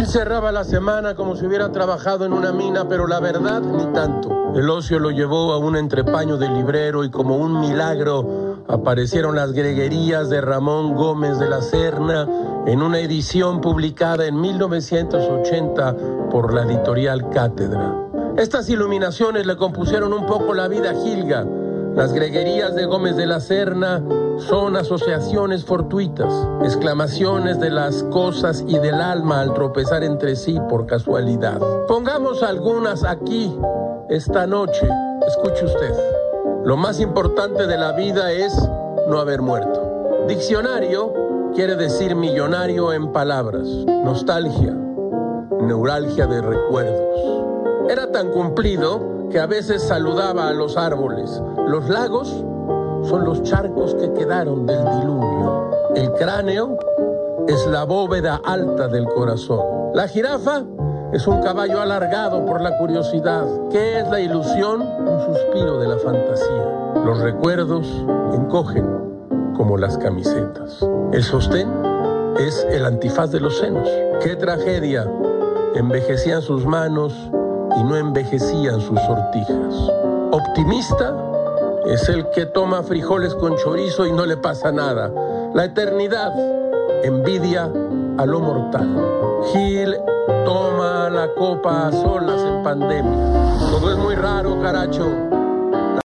cerraba la semana como si hubiera trabajado en una mina, pero la verdad ni tanto. El ocio lo llevó a un entrepaño de librero y como un milagro aparecieron las greguerías de Ramón Gómez de la Serna en una edición publicada en 1980 por la editorial Cátedra. Estas iluminaciones le compusieron un poco la vida a Gilga. Las greguerías de Gómez de la Serna son asociaciones fortuitas, exclamaciones de las cosas y del alma al tropezar entre sí por casualidad. Pongamos algunas aquí esta noche. Escuche usted. Lo más importante de la vida es no haber muerto. Diccionario quiere decir millonario en palabras. Nostalgia, neuralgia de recuerdos. Era tan cumplido que a veces saludaba a los árboles. Los lagos son los charcos que quedaron del diluvio. El cráneo es la bóveda alta del corazón. La jirafa es un caballo alargado por la curiosidad. ¿Qué es la ilusión? Un suspiro de la fantasía. Los recuerdos encogen como las camisetas. El sostén es el antifaz de los senos. ¡Qué tragedia! Envejecían sus manos y no envejecían sus sortijas. Optimista es el que toma frijoles con chorizo y no le pasa nada. La eternidad envidia a lo mortal. Gil toma la copa a solas en pandemia. Todo es muy raro, caracho.